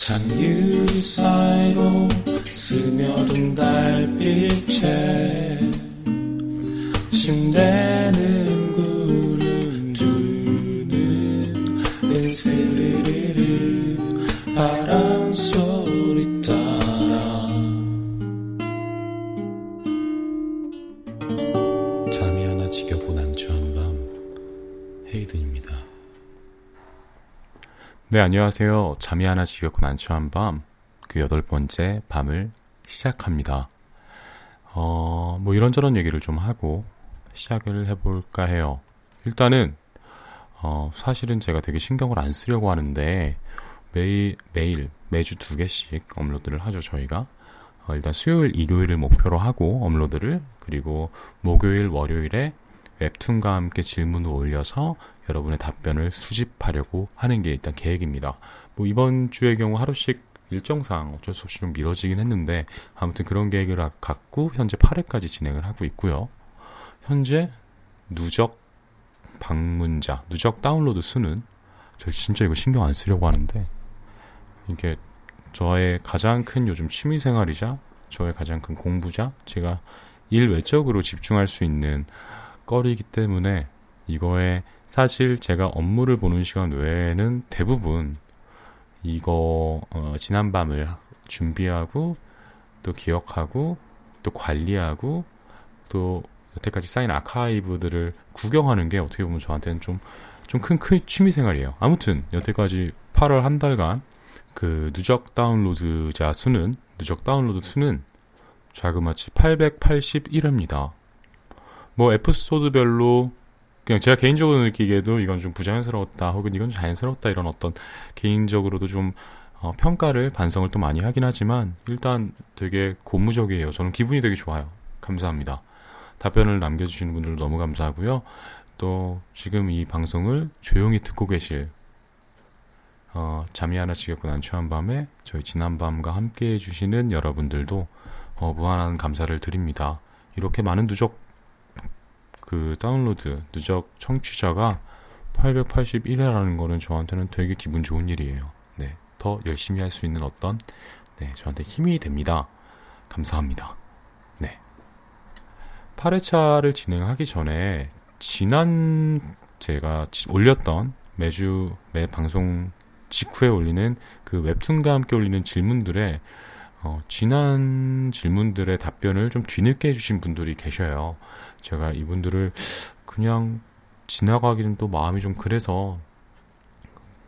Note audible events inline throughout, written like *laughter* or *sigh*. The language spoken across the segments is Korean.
찬유 사이로 스며든 달빛에 침대 네, 안녕하세요. 잠이 하나 지겹고 난처한 밤, 그 여덟 번째 밤을 시작합니다. 어, 뭐 이런저런 얘기를 좀 하고 시작을 해볼까 해요. 일단은, 어, 사실은 제가 되게 신경을 안 쓰려고 하는데, 매일, 매일, 매주 두 개씩 업로드를 하죠, 저희가. 어, 일단 수요일, 일요일을 목표로 하고 업로드를, 그리고 목요일, 월요일에 웹툰과 함께 질문을 올려서 여러분의 답변을 수집하려고 하는 게 일단 계획입니다. 뭐 이번 주의 경우 하루씩 일정상 어쩔 수 없이 좀 미뤄지긴 했는데 아무튼 그런 계획을 갖고 현재 8회까지 진행을 하고 있고요. 현재 누적 방문자, 누적 다운로드 수는 저 진짜 이거 신경 안 쓰려고 하는데 이게 저의 가장 큰 요즘 취미 생활이자 저의 가장 큰 공부자 제가 일 외적으로 집중할 수 있는 거리이기 때문에 이거에 사실 제가 업무를 보는 시간 외에는 대부분 이거 어, 지난 밤을 준비하고 또 기억하고 또 관리하고 또 여태까지 쌓인 아카이브들을 구경하는 게 어떻게 보면 저한테는 좀 좀 큰 큰 취미 생활이에요. 아무튼 여태까지 8월 한 달간 그 누적 다운로드자 수는 누적 다운로드 수는 자그마치 881회입니다. 뭐 에피소드별로 그냥 제가 개인적으로 느끼기에도 이건 좀 부자연스러웠다 혹은 이건 자연스러웠다 이런 어떤 개인적으로도 좀 어, 평가를 반성을 또 많이 하긴 하지만 일단 되게 고무적이에요. 저는 기분이 되게 좋아요. 감사합니다. 답변을 남겨주시는 분들 너무 감사하고요. 또 지금 이 방송을 조용히 듣고 계실 어, 잠이 하나 지겹고 난처한 밤에 저희 지난밤과 함께 해주시는 여러분들도 어, 무한한 감사를 드립니다. 이렇게 많은 누적 그 다운로드 누적 청취자가 881회라는 거는 저한테는 되게 기분 좋은 일이에요. 네. 더 열심히 할 수 있는 어떤 네, 저한테 힘이 됩니다. 감사합니다. 네. 8회차를 진행하기 전에 지난 제가 올렸던 매주 매 방송 직후에 올리는 그 웹툰과 함께 올리는 질문들에 어, 지난 질문들의 답변을 좀 뒤늦게 해주신 분들이 계셔요. 제가 이분들을 그냥 지나가기는 또 마음이 좀 그래서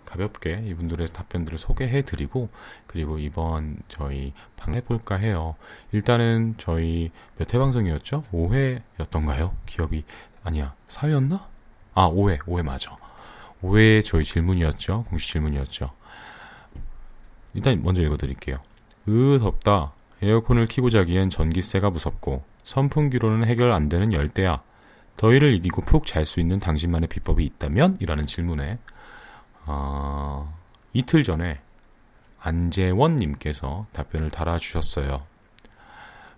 가볍게 이분들의 답변들을 소개해 드리고 그리고 이번 저희 방 해볼까 해요. 일단은 저희 몇 회 방송이었죠? 5회였던가요? 기억이 아니야 4회였나? 아 5회 5회 맞아. 5회 저희 질문이었죠. 공식 질문이었죠. 일단 먼저 읽어 드릴게요. 으 덥다. 에어컨을 키고 자기엔 전기세가 무섭고 선풍기로는 해결 안 되는 열대야. 더위를 이기고 푹 잘 수 있는 당신만의 비법이 있다면? 이라는 질문에 어, 이틀 전에 안재원님께서 답변을 달아주셨어요.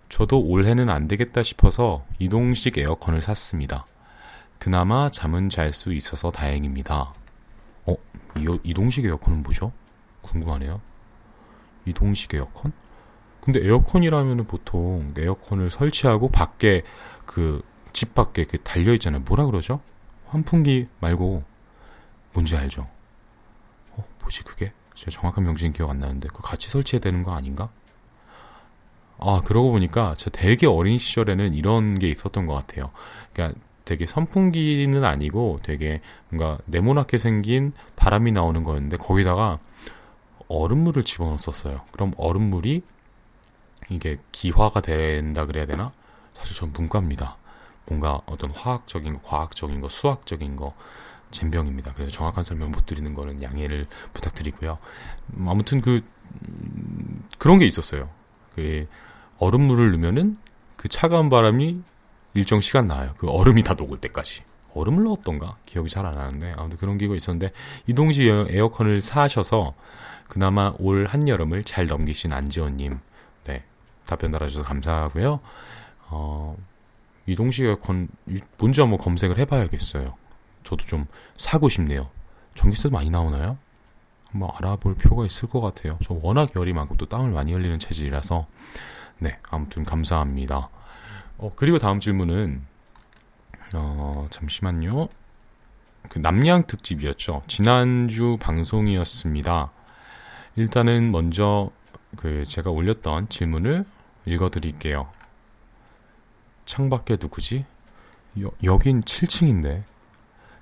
저도 올해는 안 되겠다 싶어서 이동식 에어컨을 샀습니다. 그나마 잠은 잘 수 있어서 다행입니다. 어, 이, 이동식 에어컨은 뭐죠? 궁금하네요. 이동식 에어컨? 근데 에어컨이라면 보통 에어컨을 설치하고 밖에 그 집 밖에 그 달려 있잖아요. 뭐라 그러죠? 환풍기 말고 뭔지 알죠? 어, 뭐지 그게? 제가 정확한 명칭 기억 안 나는데 그 같이 설치해야 되는 거 아닌가? 아 그러고 보니까 저 되게 어린 시절에는 이런 게 있었던 것 같아요. 그러니까 되게 선풍기는 아니고 되게 뭔가 네모나게 생긴 바람이 나오는 거였는데 거기다가 얼음물을 집어넣었어요. 그럼 얼음물이 이게 기화가 된다 그래야 되나? 사실 전 문과입니다. 뭔가 어떤 화학적인 거, 과학적인 거, 수학적인 거 젬병입니다. 그래서 정확한 설명 못 드리는 거는 양해를 부탁드리고요. 음, 아무튼 그 음, 그런 게 있었어요. 그 얼음물을 넣으면은 그 차가운 바람이 일정 시간 나와요. 그 얼음이 다 녹을 때까지. 얼음을 넣었던가? 기억이 잘 안 나는데. 아무튼 그런 기가 있었는데, 이동식 에어컨을 사셔서 그나마 올 한여름을 잘 넘기신 안지원님, 네. 답변 달아주셔서 감사하고요. 어, 이동식 에어컨 뭔지 한번 검색을 해봐야겠어요. 저도 좀 사고 싶네요. 전기세도 많이 나오나요? 한번 알아볼 필요가 있을 것 같아요. 저 워낙 열이 많고 또 땀을 많이 흘리는 체질이라서 네 아무튼 감사합니다. 어 그리고 다음 질문은 어 잠시만요. 그 남양 특집이었죠. 지난주 방송이었습니다. 일단은 먼저 그 제가 올렸던 질문을 읽어드릴게요. 창밖에 누구지? 여, 여긴 7층인데.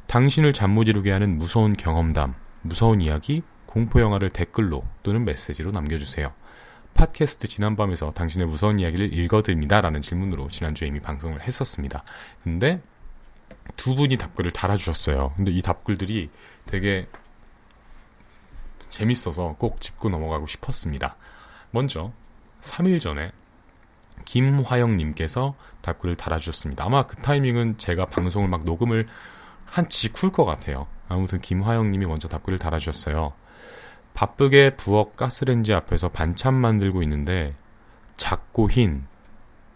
당신을 잠 못 이루게 하는 무서운 경험담, 무서운 이야기, 공포 영화를 댓글로 또는 메시지로 남겨주세요. 팟캐스트 지난밤에서 당신의 무서운 이야기를 읽어드립니다. 라는 질문으로 지난주에 이미 방송을 했었습니다. 근데 두 분이 답글을 달아주셨어요. 근데 이 답글들이 되게 재밌어서 꼭 짚고 넘어가고 싶었습니다. 먼저 3일 전에 김화영님께서 답글을 달아주셨습니다. 아마 그 타이밍은 제가 방송을 막 녹음을 한 직후일 것 같아요. 아무튼 김화영님이 먼저 답글을 달아주셨어요. 바쁘게 부엌 가스렌지 앞에서 반찬 만들고 있는데 작고 흰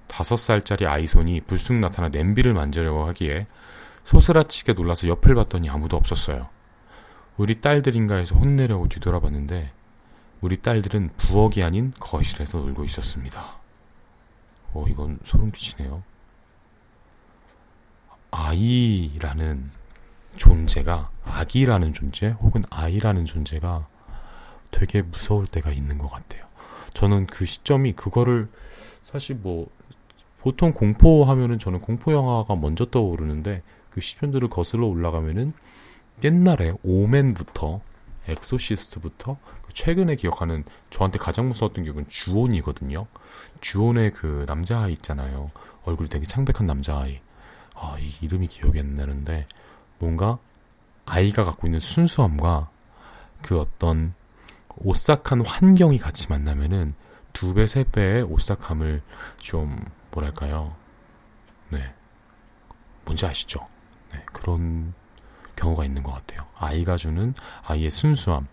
다섯 살짜리 아이 손이 불쑥 나타나 냄비를 만지려고 하기에 소스라치게 놀라서 옆을 봤더니 아무도 없었어요. 우리 딸들인가 해서 혼내려고 뒤돌아봤는데 우리 딸들은 부엌이 아닌 거실에서 놀고 있었습니다. 어, 이건 소름 끼치네요. 아이라는 존재가, 아기라는 존재, 혹은 아이라는 존재가 되게 무서울 때가 있는 것 같아요. 저는 그 시점이 그거를 사실 뭐, 보통 공포 하면은 저는 공포 영화가 먼저 떠오르는데 그 시편들을 거슬러 올라가면은 옛날에 오맨부터 엑소시스트부터 그 최근에 기억하는 저한테 가장 무서웠던 기억은 주온이거든요. 주온의 그 남자아이 있잖아요. 얼굴이 되게 창백한 남자아이. 아, 이 이름이 기억이 안 나는데 뭔가 아이가 갖고 있는 순수함과 그 어떤 오싹한 환경이 같이 만나면은 두 배, 세 배의 오싹함을 좀 뭐랄까요? 네. 뭔지 아시죠? 네, 그런 경우가 있는 것 같아요. 아이가 주는 아이의 순수함.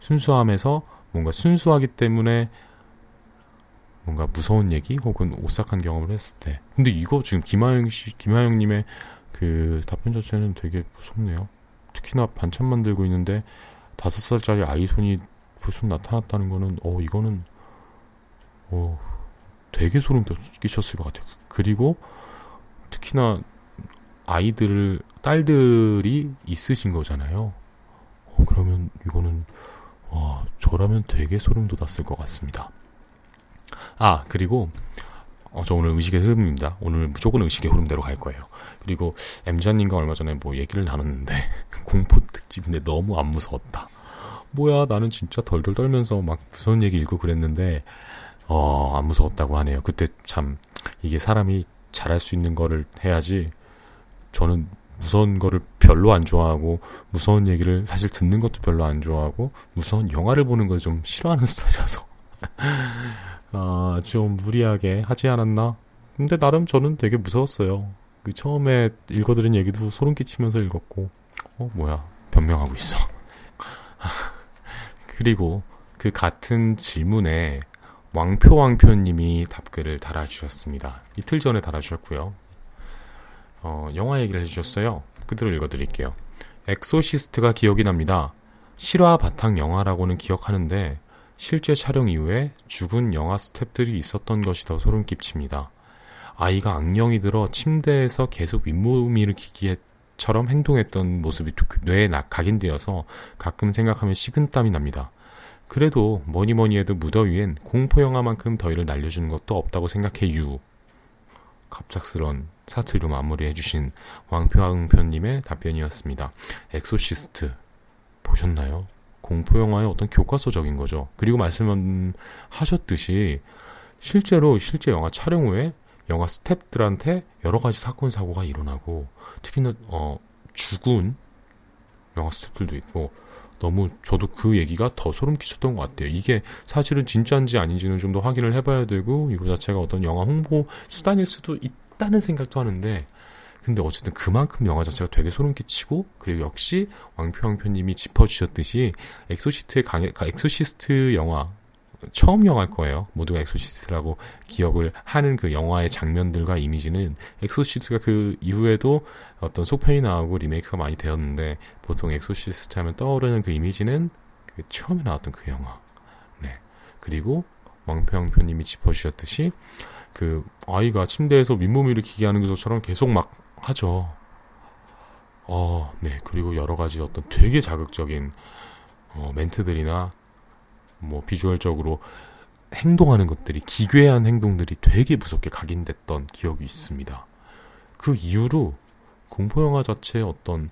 순수함에서 뭔가 순수하기 때문에 뭔가 무서운 얘기 혹은 오싹한 경험을 했을 때. 근데 이거 지금 김하영 씨, 김하영님의 그 답변 자체는 되게 무섭네요. 특히나 반찬 만들고 있는데 다섯 살짜리 아이 손이 불쑥 나타났다는 거는, 어, 이거는, 어, 되게 소름 끼쳤을 것 같아요. 그리고 특히나 아이들을 딸들이 있으신 거잖아요. 어, 그러면 이거는 와 저라면 되게 소름 돋았을 것 같습니다. 아 그리고 어, 저 오늘 의식의 흐름입니다. 오늘 무조건 의식의 흐름대로 갈 거예요. 그리고 엠자님과 얼마 전에 뭐 얘기를 나눴는데 *laughs* 공포 특집인데 너무 안 무서웠다. 뭐야 나는 진짜 덜덜 떨면서 막 무서운 얘기 읽고 그랬는데 어 안 무서웠다고 하네요. 그때 참 이게 사람이 잘할 수 있는 거를 해야지 저는 무서운 거를 별로 안 좋아하고 무서운 얘기를 사실 듣는 것도 별로 안 좋아하고 무서운 영화를 보는 걸 좀 싫어하는 *laughs* 스타일이라서 *laughs* 아, 좀 무리하게 하지 않았나? 근데 나름 저는 되게 무서웠어요. 그 처음에 읽어드린 얘기도 소름 끼치면서 읽었고 어 뭐야 변명하고 있어. *laughs* 그리고 그 같은 질문에 왕표왕표님이 답글을 달아주셨습니다. 이틀 전에 달아주셨고요. 어, 영화 얘기를 해주셨어요. 그대로 읽어드릴게요. 엑소시스트가 기억이 납니다. 실화 바탕 영화라고는 기억하는데 실제 촬영 이후에 죽은 영화 스탭들이 있었던 것이 더 소름 끼칩니다. 아이가 악령이 들어 침대에서 계속 윗몸 일으키기처럼 행동했던 모습이 뇌에 각인되어서 가끔 생각하면 식은땀이 납니다. 그래도 뭐니 뭐니 해도 무더위엔 공포영화만큼 더위를 날려주는 것도 없다고 생각해 유. 갑작스런 사투리로 마무리해주신 왕표항표님의 답변이었습니다. 엑소시스트 보셨나요? 공포영화의 어떤 교과서적인 거죠. 그리고 말씀하셨듯이 실제로 실제 영화 촬영 후에 영화 스탭들한테 여러 가지 사건 사고가 일어나고 특히나 어 죽은 영화 스탭들도 있고 너무 저도 그 얘기가 더 소름 끼쳤던 것 같아요. 이게 사실은 진짜인지 아닌지는 좀 더 확인을 해봐야 되고 이거 자체가 어떤 영화 홍보 수단일 수도 있다는 생각도 하는데 근데 어쨌든 그만큼 영화 자체가 되게 소름 끼치고 그리고 역시 왕표 왕표님이 짚어주셨듯이 엑소시스트의 강해, 엑소시스트 영화 처음 영화일 거예요. 모두가 엑소시스트라고 기억을 하는 그 영화의 장면들과 이미지는 엑소시스트가 그 이후에도 어떤 속편이 나오고 리메이크가 많이 되었는데 보통 엑소시스트 하면 떠오르는 그 이미지는 그그 처음에 나왔던 그 영화. 네. 그리고 왕평표님이 짚어주셨듯이 그 아이가 침대에서 윗몸 일으키기 하는 것처럼 계속 막 하죠. 어, 네. 그리고 여러 가지 어떤 되게 자극적인 어, 멘트들이나 뭐 비주얼적으로 행동하는 것들이 기괴한 행동들이 되게 무섭게 각인됐던 기억이 있습니다. 그 이후로 공포 영화 자체의 어떤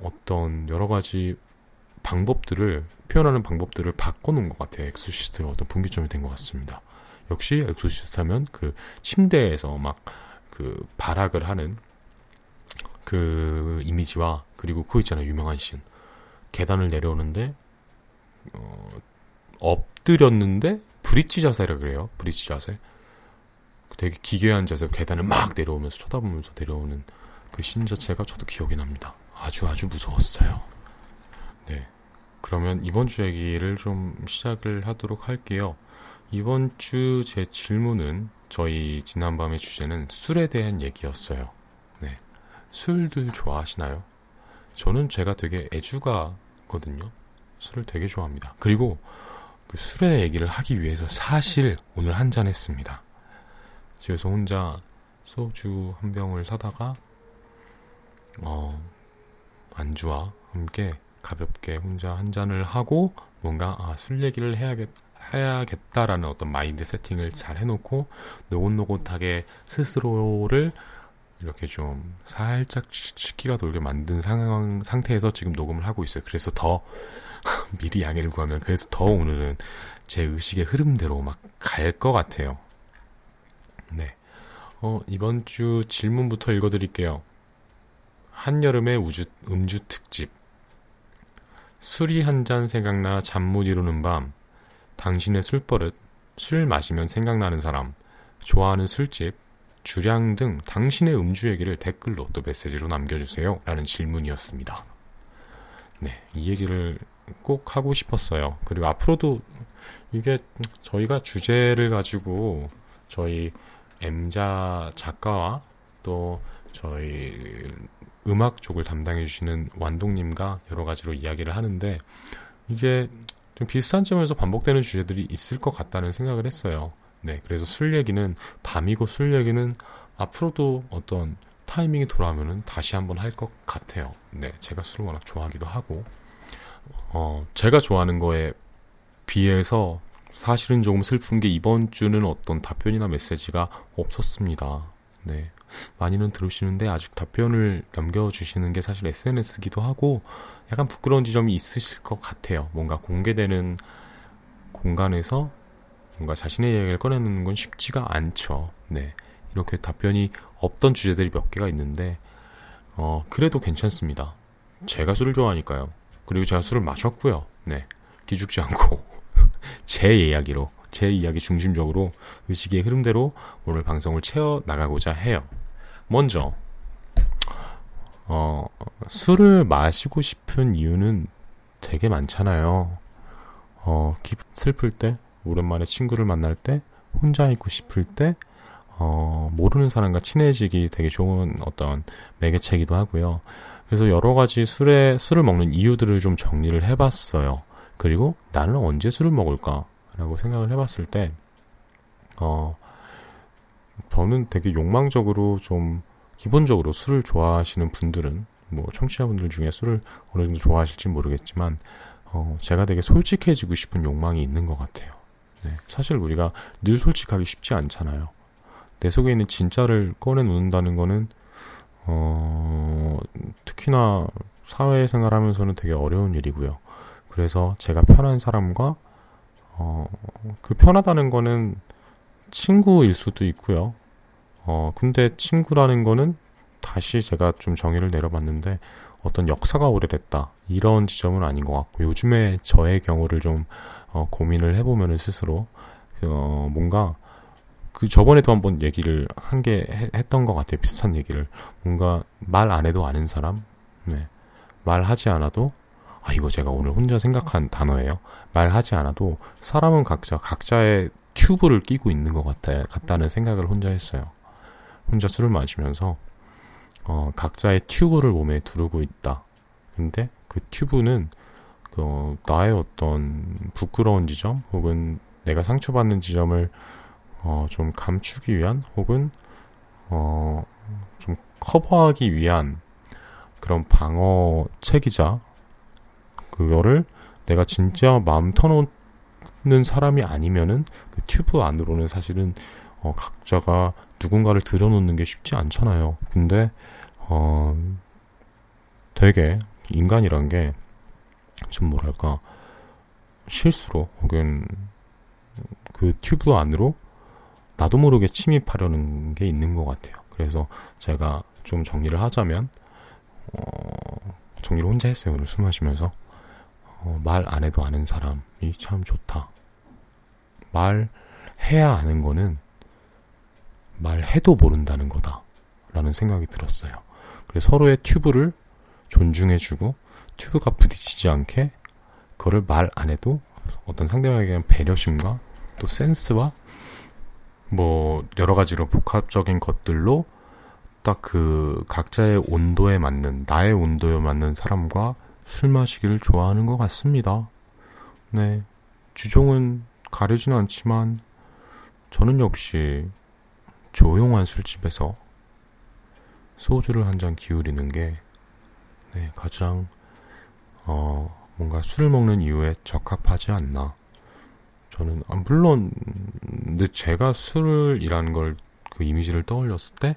어떤 여러 가지 방법들을 표현하는 방법들을 바꿔놓은 것 같아요. 엑소시스트가 어떤 분기점이 된 것 같습니다. 역시 엑소시스트 하면 그 침대에서 막 그 발악을 하는 그 이미지와 그리고 그거 있잖아요. 유명한 씬. 계단을 내려오는데 어, 엎드렸는데 브릿지 자세라 그래요. 브릿지 자세. 되게 기괴한 자세로 계단을 막 내려오면서 쳐다보면서 내려오는 그 신 자체가 저도 기억이 납니다. 아주 아주 무서웠어요. 네. 그러면 이번 주 얘기를 좀 시작을 하도록 할게요. 이번 주 제 질문은 저희 지난밤의 주제는 술에 대한 얘기였어요. 네. 술들 좋아하시나요? 저는 제가 되게 애주가거든요. 술을 되게 좋아합니다. 그리고 그 술의 얘기를 하기 위해서 사실 오늘 한 잔 했습니다. 집에서 혼자 소주 한 병을 사다가 어 안주와 함께 가볍게 혼자 한 잔을 하고 뭔가 아, 술 얘기를 해야겠 해야겠다라는 어떤 마인드 세팅을 잘 해놓고 노곤노곤하게 스스로를 이렇게 좀 살짝 식기가 돌게 만든 상황 상태에서 지금 녹음을 하고 있어요. 그래서 더 *laughs* 미리 양해를 구하면 그래서 더 오늘은 제 의식의 흐름대로 막 갈 것 같아요. 네. 어, 이번 주 질문부터 읽어드릴게요. 한여름의 우주, 음주 특집. 술이 한 잔 생각나 잠 못 이루는 밤. 당신의 술버릇. 술 마시면 생각나는 사람. 좋아하는 술집. 주량 등 당신의 음주 얘기를 댓글로 또 메시지로 남겨주세요. 라는 질문이었습니다. 네. 이 얘기를 꼭 하고 싶었어요. 그리고 앞으로도 이게 저희가 주제를 가지고 저희 M자 작가와 또 저희 음악 쪽을 담당해 주시는 완동님과 여러 가지로 이야기를 하는데 이게 좀 비슷한 점에서 반복되는 주제들이 있을 것 같다는 생각을 했어요. 네, 그래서 술 얘기는 밤이고 술 얘기는 앞으로도 어떤 타이밍이 돌아오면은 다시 한번 할 것 같아요. 네, 제가 술을 워낙 좋아하기도 하고, 어, 제가 좋아하는 거에 비해서 사실은 조금 슬픈 게 이번 주는 어떤 답변이나 메시지가 없었습니다. 네. 많이는 들으시는데 아직 답변을 남겨주시는 게 사실 SNS기도 하고 약간 부끄러운 지점이 있으실 것 같아요. 뭔가 공개되는 공간에서 뭔가 자신의 이야기를 꺼내는 건 쉽지가 않죠. 네. 이렇게 답변이 없던 주제들이 몇 개가 있는데, 어, 그래도 괜찮습니다. 제가 술을 좋아하니까요. 그리고 제가 술을 마셨고요. 네. 기죽지 않고. *laughs* 제 이야기로, 제 이야기 중심적으로 의식의 흐름대로 오늘 방송을 채워 나가고자 해요. 먼저, 어, 술을 마시고 싶은 이유는 되게 많잖아요. 어, 슬플 때, 오랜만에 친구를 만날 때, 혼자 있고 싶을 때, 어, 모르는 사람과 친해지기 되게 좋은 어떤 매개체이기도 하고요. 그래서 여러 가지 술에, 술을 먹는 이유들을 좀 정리를 해봤어요. 그리고 나는 언제 술을 먹을까? 라고 생각을 해봤을 때, 어, 저는 되게 욕망적으로 좀, 기본적으로 술을 좋아하시는 분들은, 뭐, 청취자분들 중에 술을 어느 정도 좋아하실지 모르겠지만, 어, 제가 되게 솔직해지고 싶은 욕망이 있는 것 같아요. 네. 사실 우리가 늘 솔직하기 쉽지 않잖아요. 내 속에 있는 진짜를 꺼내놓는다는 거는, 어, 특히나 사회생활 하면서는 되게 어려운 일이고요. 그래서 제가 편한 사람과, 어, 그 편하다는 거는 친구일 수도 있고요. 어, 근데 친구라는 거는 다시 제가 좀 정의를 내려봤는데 어떤 역사가 오래됐다. 이런 지점은 아닌 것 같고 요즘에 저의 경우를 좀 어, 고민을 해보면은 스스로 어, 뭔가 그 저번에도 한번 얘기를 한 게 했던 것 같아요. 비슷한 얘기를 뭔가 말 안 해도 아는 사람, 네 말하지 않아도 아 이거 제가 오늘 혼자 생각한 단어예요. 말하지 않아도 사람은 각자 각자의 튜브를 끼고 있는 것 같아 같다는 생각을 혼자 했어요. 혼자 술을 마시면서 어, 각자의 튜브를 몸에 두르고 있다. 근데 그 튜브는 그 나의 어떤 부끄러운 지점 혹은 내가 상처받는 지점을 어, 좀 감추기 위한 혹은 어, 좀 커버하기 위한 그런 방어책이자 그거를 내가 진짜 마음 터놓는 사람이 아니면은 그 튜브 안으로는 사실은 어, 각자가 누군가를 들여놓는 게 쉽지 않잖아요. 근데 어, 되게 인간이란 게 좀 뭐랄까 실수로 혹은 그 튜브 안으로 나도 모르게 침입하려는 게 있는 것 같아요. 그래서 제가 좀 정리를 하자면 어, 정리를 혼자 했어요. 오늘 술 마시면서 어, 말 안 해도 아는 사람이 참 좋다. 말해야 아는 거는 말해도 모른다는 거다. 라는 생각이 들었어요. 그래서 서로의 튜브를 존중해주고 튜브가 부딪히지 않게 그거를 말 안 해도 어떤 상대방에 대한 배려심과 또 센스와 뭐 여러 가지로 복합적인 것들로 딱 그 각자의 온도에 맞는 나의 온도에 맞는 사람과 술 마시기를 좋아하는 것 같습니다. 네. 주종은 가리진 않지만 저는 역시 조용한 술집에서 소주를 한 잔 기울이는 게 네, 가장 어, 뭔가 술을 먹는 이유에 적합하지 않나. 저는 아, 물론 근데 제가 술이라는 걸 그 이미지를 떠올렸을 때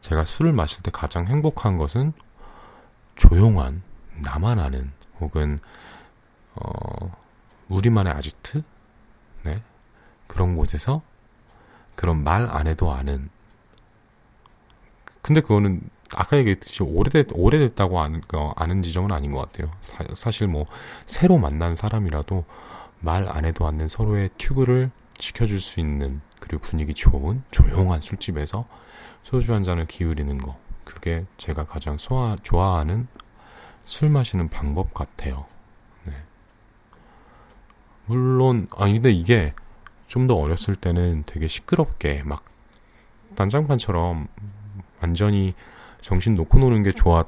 제가 술을 마실 때 가장 행복한 것은 조용한 나만 아는 혹은 어 우리만의 아지트? 네? 그런 곳에서 그런 말 안 해도 아는. 근데 그거는 아까 얘기했듯이 오래됐 오래됐다고 아는 어, 아는 지점은 아닌 것 같아요. 사, 실뭐 새로 만난 사람이라도 말 안 해도 않는 서로의 튜브를 지켜줄 수 있는 그리고 분위기 좋은 조용한 술집에서 소주 한 잔을 기울이는 거 그게 제가 가장 소화, 좋아하는 술 마시는 방법 같아요. 네. 물론 아 근데 이게 좀 더 어렸을 때는 되게 시끄럽게 막 난장판처럼 완전히 정신 놓고 노는 게 좋았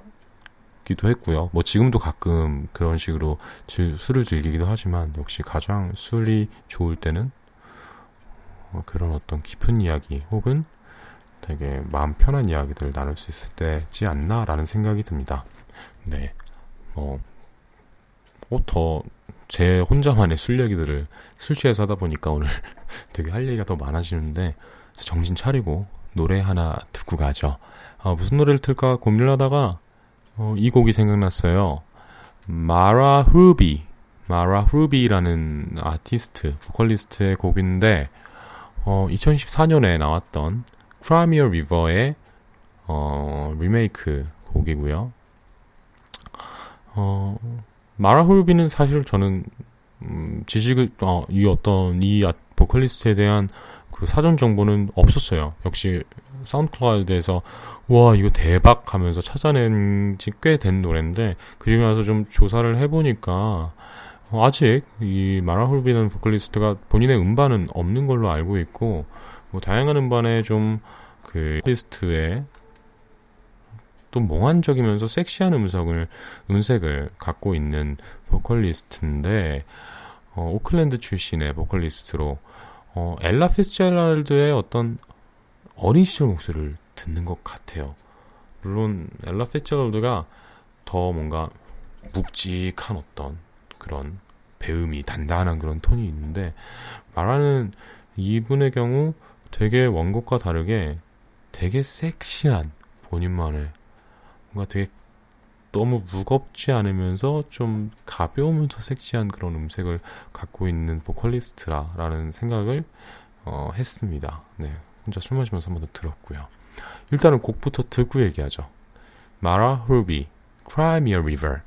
기도 했고요. 뭐 지금도 가끔 그런 식으로 술을 즐기기도 하지만 역시 가장 술이 좋을 때는 어, 그런 어떤 깊은 이야기 혹은 되게 마음 편한 이야기들을 나눌 수 있을 때지 않나라는 생각이 듭니다. 네. 뭐, 어, 더, 제 혼자만의 술 얘기들을 술 취해서 하다 보니까 오늘 *laughs* 되게 할 얘기가 더 많아지는데, 정신 차리고 노래 하나 듣고 가죠. 어, 무슨 노래를 틀까 고민을 하다가, 어, 이 곡이 생각났어요. 마라 후비, 마라 후비라는 아티스트, 보컬리스트의 곡인데, 어, 2014년에 나왔던 Crimea River의 어, 리메이크 곡이고요. 어, Mara Hruby는 사실 저는 음, 지식을 어, 이 어떤 이 아, 보컬리스트에 대한 그 사전 정보는 없었어요. 역시 SoundCloud에서 와 이거 대박 하면서 찾아낸 지 꽤 된 노래인데 그리고 나서 좀 조사를 해보니까 어, 아직 이 Mara Hruby는 보컬리스트가 본인의 음반은 없는 걸로 알고 있고 뭐 다양한 음반에 좀그 리스트에 또 몽환적이면서 섹시한 음성을 음색을 갖고 있는 보컬리스트인데 어, 오클랜드 출신의 보컬리스트로 어, Ella Fitzgerald의 어떤 어린 시절 목소리를 듣는 것 같아요. 물론 Ella Fitzgerald가 더 뭔가 묵직한 어떤 그런 배음이 단단한 그런 톤이 있는데 말하는 이분의 경우 되게 원곡과 다르게 되게 섹시한 본인만의 뭔가 되게 너무 무겁지 않으면서 좀 가벼우면서 섹시한 그런 음색을 갖고 있는 보컬리스트라라는 생각을 어, 했습니다. 네, 혼자 술 마시면서 한번 더 들었고요. 일단은 곡부터 듣고 얘기하죠. 마라 홀비, Cry Me a River.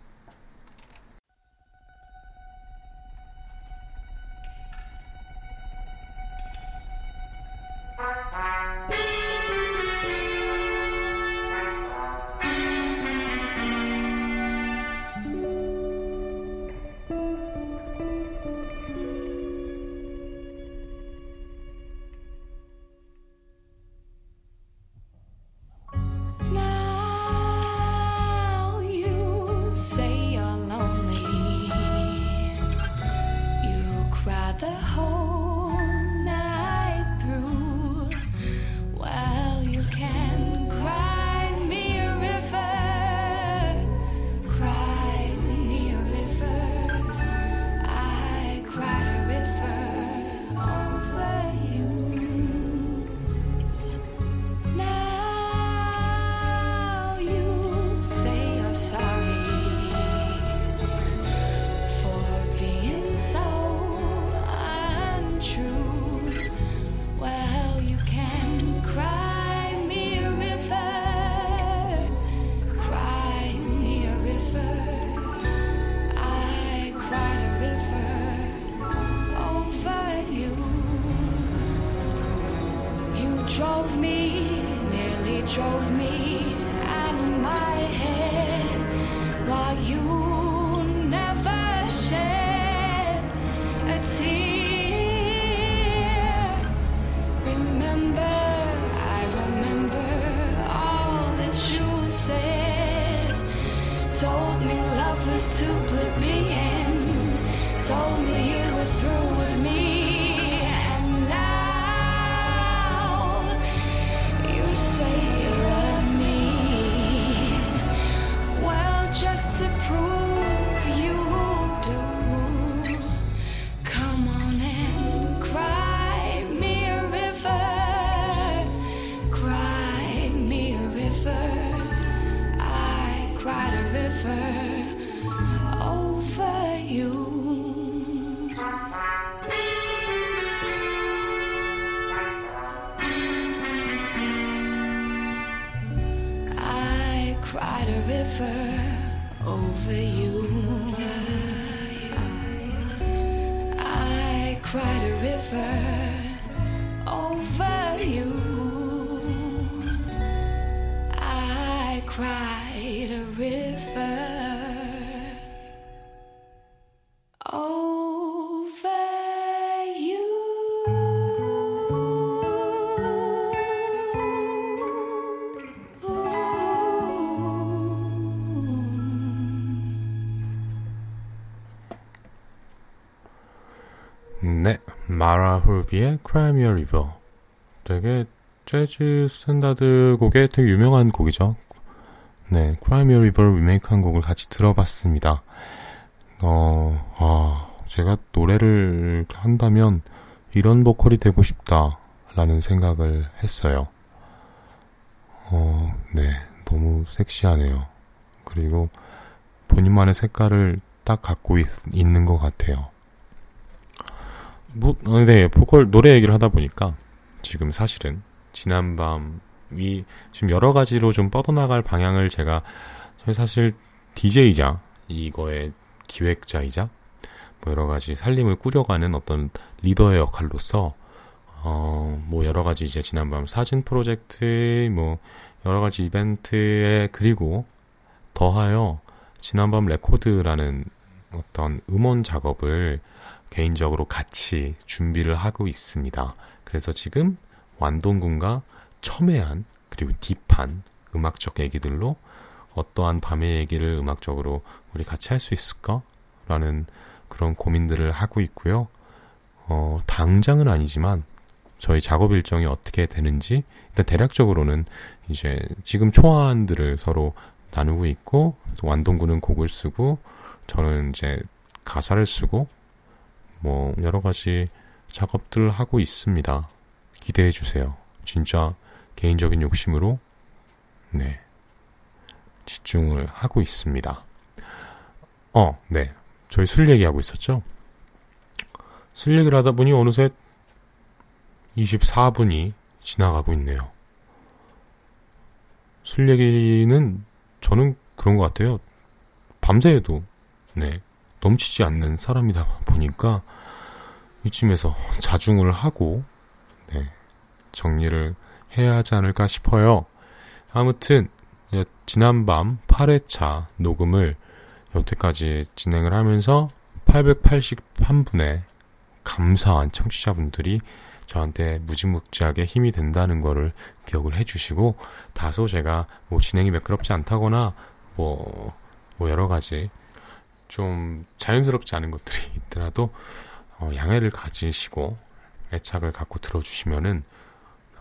selfish to in Told me you were through. Cried a river over you. I cried a river over you. I cried a river Hruby의 Cry Me River. 되게 재즈 스탠다드 곡에 되게 유명한 곡이죠. 네, Cry Me a River 리메이크한 곡을 같이 들어봤습니다. 어, 아, 제가 노래를 한다면 이런 보컬이 되고 싶다라는 생각을 했어요. 어, 네, 너무 섹시하네요. 그리고 본인만의 색깔을 딱 갖고 있, 있는 것 같아요. 뭐, 어, 네, 보컬 노래 얘기를 하다 보니까 지금 사실은 지난밤이 지금 여러 가지로 좀 뻗어나갈 방향을 제가 사실 DJ이자 이거의 기획자이자 뭐 여러 가지 살림을 꾸려가는 어떤 리더의 역할로서 어, 뭐 여러 가지 이제 지난밤 사진 프로젝트 뭐 여러 가지 이벤트에 그리고 더하여 지난밤 레코드라는 어떤 음원 작업을 개인적으로 같이 준비를 하고 있습니다. 그래서 지금 완동군과 첨예한 그리고 deep한 음악적 얘기들로 어떠한 밤의 얘기를 음악적으로 우리 같이 할 수 있을까 라는 그런 고민들을 하고 있고요. 어, 당장은 아니지만 저희 작업 일정이 어떻게 되는지 일단 대략적으로는 이제 지금 초안들을 서로 나누고 있고 완동군은 곡을 쓰고 저는 이제 가사를 쓰고 뭐 여러 가지 작업들을 하고 있습니다. 기대해 주세요. 진짜 개인적인 욕심으로 네 집중을 하고 있습니다. 어, 네. 저희 술 얘기하고 있었죠? 술 얘기를 하다 보니 어느새 24분이 지나가고 있네요. 술 얘기는 저는 그런 것 같아요. 밤새도 네 넘치지 않는 사람이다 보니까 이쯤에서 자중을 하고 네, 정리를 해야 하지 않을까 싶어요. 아무튼 예, 지난밤 8회차 녹음을 여태까지 진행을 하면서 881분의 감사한 청취자분들이 저한테 무지묵지하게 힘이 된다는 거를 기억을 해주시고 다소 제가 뭐 진행이 매끄럽지 않다거나 뭐, 뭐 여러 가지 좀 자연스럽지 않은 것들이 *laughs* 있더라도 어, 양해를 가지시고 애착을 갖고 들어주시면은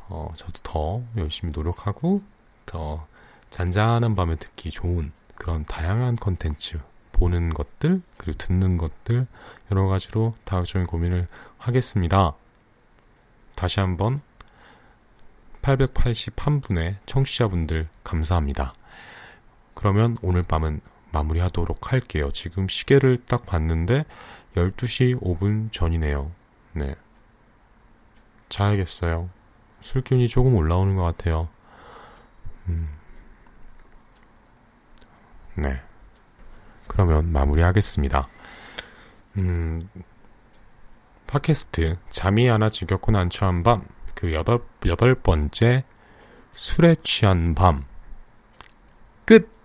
어, 저도 더 열심히 노력하고 더 잔잔한 밤에 듣기 좋은 그런 다양한 컨텐츠 보는 것들 그리고 듣는 것들 여러 가지로 다각적인 고민을 하겠습니다. 다시 한번 881분의 청취자분들 감사합니다. 그러면 오늘 밤은 마무리하도록 할게요. 지금 시계를 딱 봤는데 12시 5분 전이네요. 네. 자야겠어요. 술기운이 조금 올라오는 것 같아요. 음. 네. 그러면 마무리하겠습니다. 음, 팟캐스트 잠이 하나 지겹고 난처한 밤 그 여덟 여덟 번째 술에 취한 밤 끝.